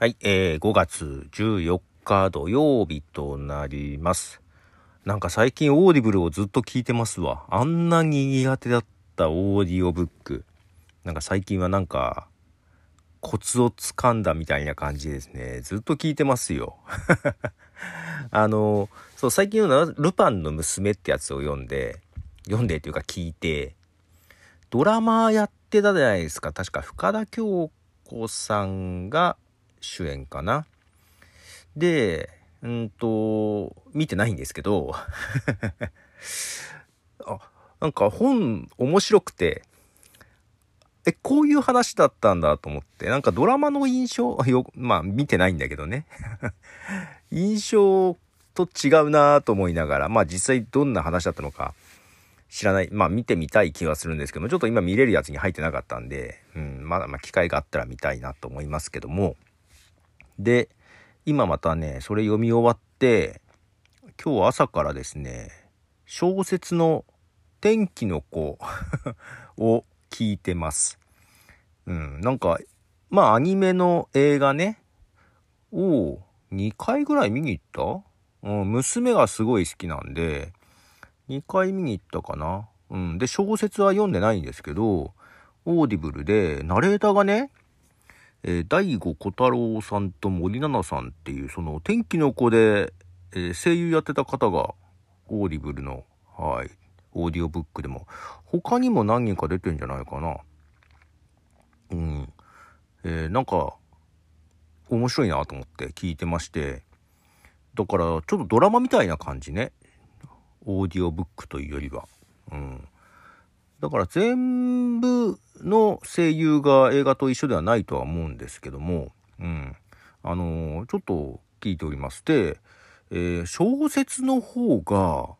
はい、えー、5月14日土曜日となります。なんか最近オーディブルをずっと聞いてますわ。あんなに苦手だったオーディオブック。なんか最近はなんか、コツをつかんだみたいな感じですね。ずっと聞いてますよ。あの、そう、最近のルパンの娘ってやつを読んで、読んでっていうか聞いて、ドラマやってたじゃないですか。確か深田恭子さんが主演かな。で、うんと、見てないんですけど、あ、なんか本面白くて、え、こういう話だったんだと思って、なんかドラマの印象、よ、まあ見てないんだけどね。印象と違うなと思いながら、まあ実際どんな話だったのか知らない、まあ見てみたい気はするんですけども、ちょっと今見れるやつに入ってなかったんで、うん、まだまあ機会があったら見たいなと思いますけども、で、今またね、それ読み終わって、今日朝からですね、小説の天気の子 を聞いてます。うん、なんか、まあアニメの映画ね、を2回ぐらい見に行った？うん、娘がすごい好きなんで、2回見に行ったかな？うん。で、小説は読んでないんですけど、オーディブルで、ナレーターがね、えー、醍醐虎汰朗さんと森七菜さんっていう、その、天気の子で、えー声優やってた方が、オーディブルの、はい、オーディオブックでも、他にも何人か出てんじゃないかな。うん。えーなんか、面白いなと思って聞いてまして、だから、ちょっとドラマみたいな感じね。オーディオブックというよりは。うん。だから全部の声優が映画と一緒ではないとは思うんですけども、うん。あのーちょっと聞いております。で、えー小説の方が、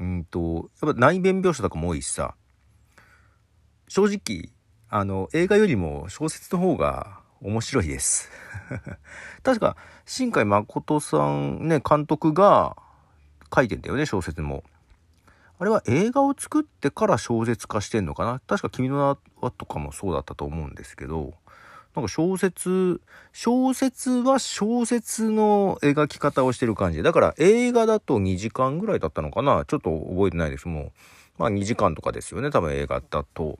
うんと、やっぱ内弁描写とかも多いしさ、正直、あの、映画よりも小説の方が面白いです。確か、新海誠さんね、監督が書いてんだよね、小説も。あれは映画を作ってから小説化してんのかな？確か君の名はとかもそうだったと思うんですけど、なんか小説、小説は小説の描き方をしてる感じ。だから映画だと2時間ぐらいだったのかな？ちょっと覚えてないです。もう。まあ2時間とかですよね。多分映画だと。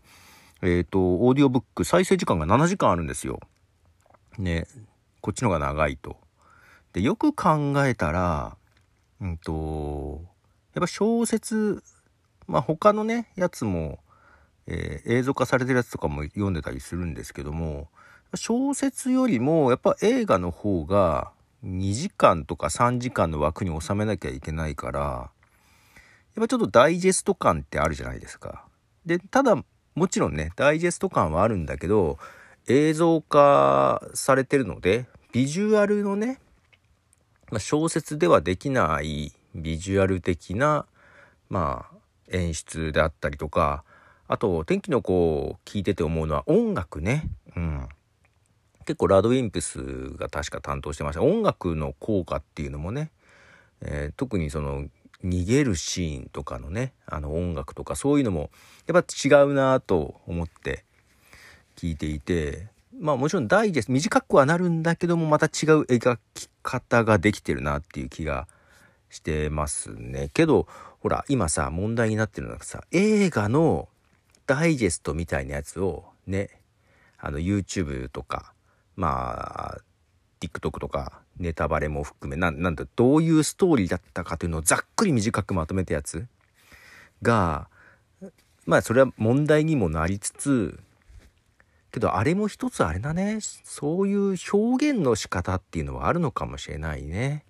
えっ、と、オーディオブック再生時間が7時間あるんですよ。ね。こっちのが長いと。で、よく考えたら、うんと、やっぱ小説、まあ他のね、やつも、えー映像化されてるやつとかも読んでたりするんですけども、小説よりもやっぱ映画の方が2時間とか3時間の枠に収めなきゃいけないから、やっぱちょっとダイジェスト感ってあるじゃないですか。で、ただ、もちろんね、ダイジェスト感はあるんだけど、映像化されてるので、ビジュアルのね、まあ、小説ではできないビジュアル的な、まあ、演出であったりとか、あと、天気の子を聞いてて思うのは音楽ね。うん。結構ラドウィンプスが確か担当してました。音楽の効果っていうのもね、えー特にその逃げるシーンとかのね、あの音楽とかそういうのもやっぱ違うなと思って聞いていて、まあもちろんダイジェスト短くはなるんだけどもまた違う描き方ができてるなっていう気がしてますね。けど、ほら、今さ、問題になってるのがさ、映画のダイジェストみたいなやつをね、あの YouTube とか、まあ、TikTok とかネタバレも含め、なん、なんだ、どういうストーリーだったかというのをざっくり短くまとめたやつが、まあそれは問題にもなりつつ、けどあれも一つあれだね、そういう表現の仕方っていうのはあるのかもしれないね。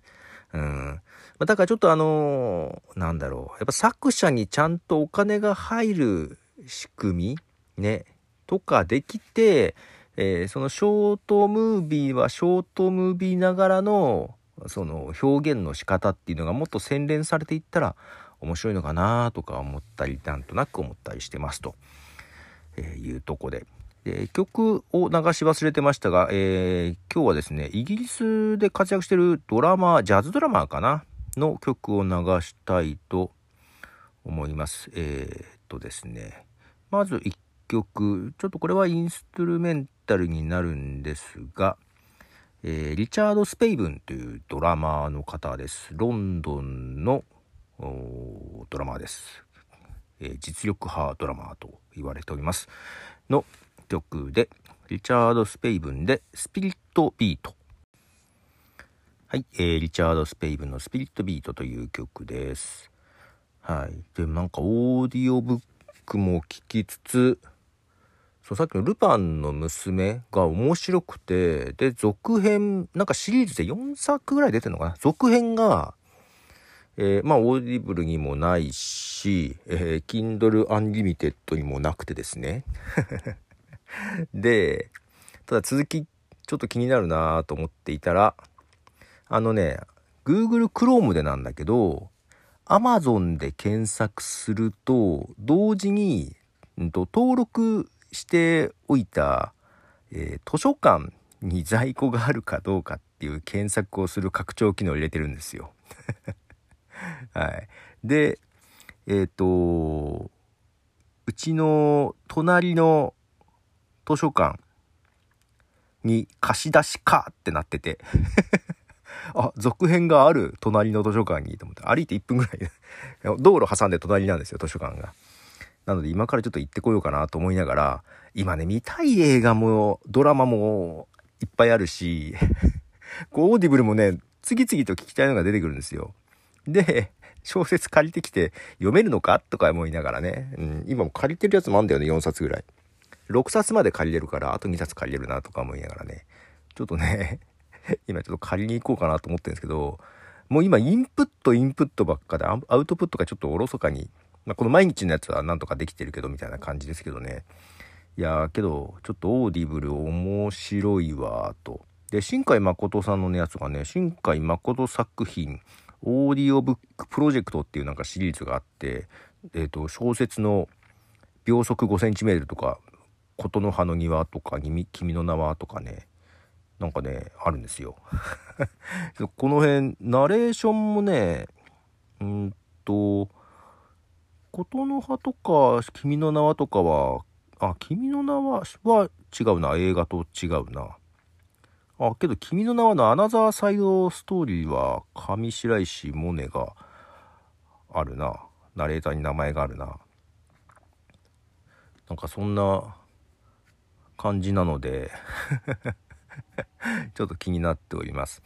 うん。まだからちょっとあのなんだろう。やっぱ作者にちゃんとお金が入る仕組み？ね、とかできて、えーそのショートムービーはショートムービーながらの、その表現の仕方っていうのがもっと洗練されていったら面白いのかなとか思ったり、なんとなく思ったりしてますと、えーいうとこで。で曲を流し忘れてましたが、えー今日はですね、イギリスで活躍してるドラマー、ジャズドラマーかなの曲を流したいと思います。えーっとですね、まず1曲、ちょっとこれはインストゥルメンタルになるんですが、えー、リチャード・スペイブンというドラマーの方です。ロンドンのドラマーです、実力派ドラマーと言われております。の曲で、リチャード・スペイブンでスピリット・ビート。はい、えー、リチャード・スペイブンのスピリット・ビートという曲です。はい。で、なんかオーディオブックも聴きつつ、そうさっきのルパンの娘が面白くて、で、続編、なんかシリーズで4作ぐらい出てるのかな？続編が、えー、まあ、 Audible にもないし、えー、Kindle Unlimited にもなくてですね。で、ただ続き、ちょっと気になるなと思っていたら、あのね、Google Chrome でなんだけど、Amazon で検索すると、同時に、うんと、登録しておいた、えー、図書館に在庫があるかどうかっていう検索をする拡張機能を入れてるんですよ。はい。で、えっ、ー、と、うちの隣の図書館に貸し出しかってなってて あ、続編がある隣の図書館にと思って、歩いて1分ぐらい 道路挟んで隣なんですよ、図書館が。なので今からちょっと行ってこようかなと思いながら、今ね、見たい映画も、ドラマもいっぱいあるし、こう、 Audible もね、次々と聞きたいのが出てくるんですよ。で、小説借りてきて読めるのかとか思いながらね、うん、今も借りてるやつもあんだよね、4冊ぐらい。6冊まで借りれるから、あと2冊借りれるなとか思いながらね、ちょっとね、今ちょっと借りに行こうかなと思ってるんですけど、もう今インプットインプットばっかでアウトプットがちょっとおろそかに、まあ、この毎日のやつはなんとかできてるけどみたいな感じですけどね。いやーけど、ちょっと Audible 面白いわーと。で、新海誠さんのやつがね、新海誠作品、オーディオブックプロジェクトっていうなんかシリーズがあって、えっ、ー、と、小説の秒速5センチメートルとか、言の葉の庭とか、君の名はとかね、なんかね、あるんですよ。この辺、ナレーションもね、うんと、琴の葉とか、君の名はとかは、あ、君の名はは違うな。映画と違うな。あ、けど君の名はのアナザーサイドストーリーは上白石萌音があるな。ナレーターに名前があるな。なんかそんな感じなので ちょっと気になっております。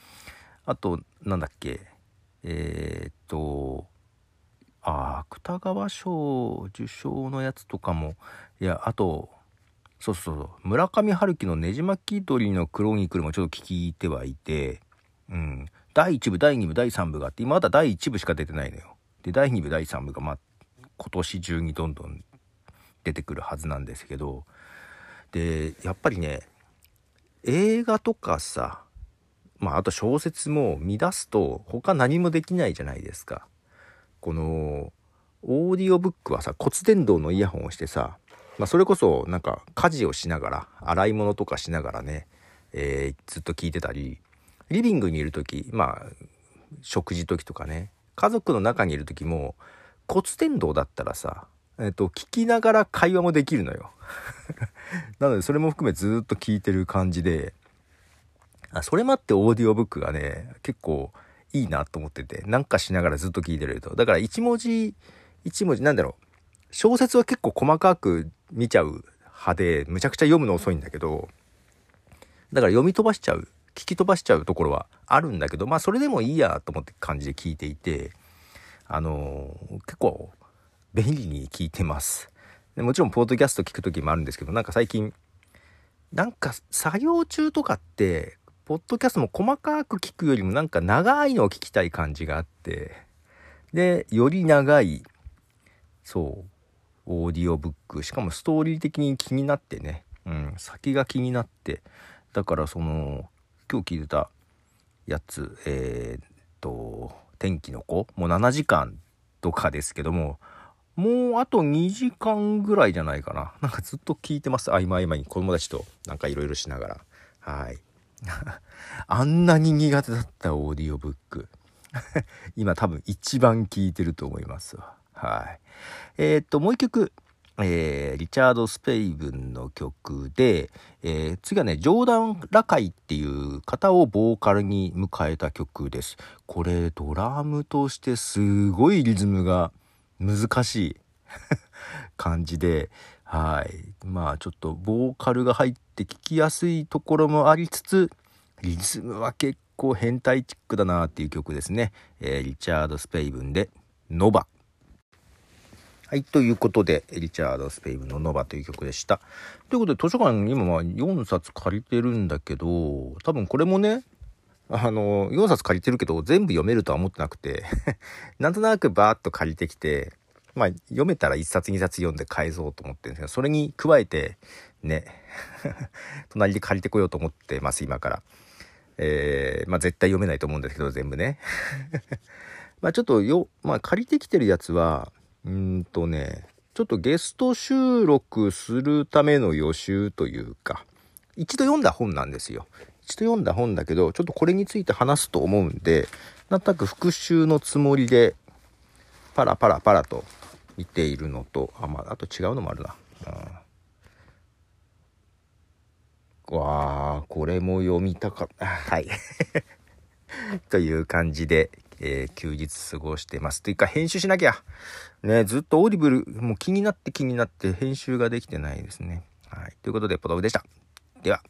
あと、なんだっけ、えー、っと、ああ芥川賞受賞のやつとかも、いや、あと、そうそうそう、村上春樹のねじ巻き鳥のクロニクルもちょっと聞いてはいて、うん、第1部、第2部、第3部があって、今まだ第1部しか出てないのよ。で、第2部、第3部が、まあ、今年中にどんどん出てくるはずなんですけど、で、やっぱりね、映画とかさ、まあ、あと小説も見出すと他何もできないじゃないですか。この、オーディオブックはさ、骨伝導のイヤホンをしてさ、まあ、それこそなんか家事をしながら、洗い物とかしながらね、えー、ずっと聞いてたり、リビングにいる時、まあ、食事時とかね、家族の中にいる時も、骨伝導だったらさ、えっ、と、聞きながら会話もできるのよ。なので、それも含めずっと聞いてる感じで、あ、それもあってオーディオブックがね、結構いいなと思ってて、なんかしながらずっと聞いてると。だから一文字、一文字、なんだろう。小説は結構細かく見ちゃう派で、むちゃくちゃ読むの遅いんだけど、だから読み飛ばしちゃう、聞き飛ばしちゃうところはあるんだけど、まあそれでもいいやと思って感じで聞いていて、あのー、結構便利に聞いてます。でもちろん、ポッドキャスト聞く時もあるんですけど、なんか最近、なんか作業中とかって、ポッドキャストも細かく聞くよりもなんか長いのを聞きたい感じがあって、で、より長い、そう、オーディオブック、しかもストーリー的に気になってね、うん、先が気になって、だからその、今日聞いてたやつ、えー、っと、天気の子もう7時間とかですけども、もうあと2時間ぐらいじゃないかな。なんかずっと聞いてます。合間合間に子供たちとなんかいろいろしながら。はい。あんなに苦手だったオーディオブック。今多分一番聞いてると思いますわ。はい。えー、っと、もう一曲、えー、リチャード・スペイブンの曲で、えー、次はね、ジョーダン・ラカイっていう方をボーカルに迎えた曲です。これ、ドラムとしてすごいリズムが難しい 感じで、はい。まあ、ちょっとボーカルが入って聞きやすいところもありつつ、リズムは結構変態チックだなっていう曲ですね。えー、リチャード・スペイブンで、ノバ。はい。ということで、リチャード・スペイブンのノバという曲でした。ということで、図書館今まあ4冊借りてるんだけど、多分これもね、あの、4冊借りてるけど、全部読めるとは思ってなくて なんとなくバーッと借りてきて、まあ、読めたら1冊2冊読んで返そうと思ってるんですけど、それに加えて、ね、隣で借りてこようと思ってます、今から。えー、まあ絶対読めないと思うんですけど、全部ね。まあちょっとよ、まあ借りてきてるやつは、うんとね、ちょっとゲスト収録するための予習というか、一度読んだ本なんですよ。一度読んだ本だけど、ちょっとこれについて話すと思うんで、なんとなく復習のつもりで、パラパラパラと見ているのと、あ、まあ、あと違うのもあるな。うん、わあ、これも読みたかった。はい。という感じで、えー、休日過ごしてます。というか、編集しなきゃ。ね、ずっと Audible、もう気になって気になって編集ができてないですね。はい。ということで、ポトフでした。では。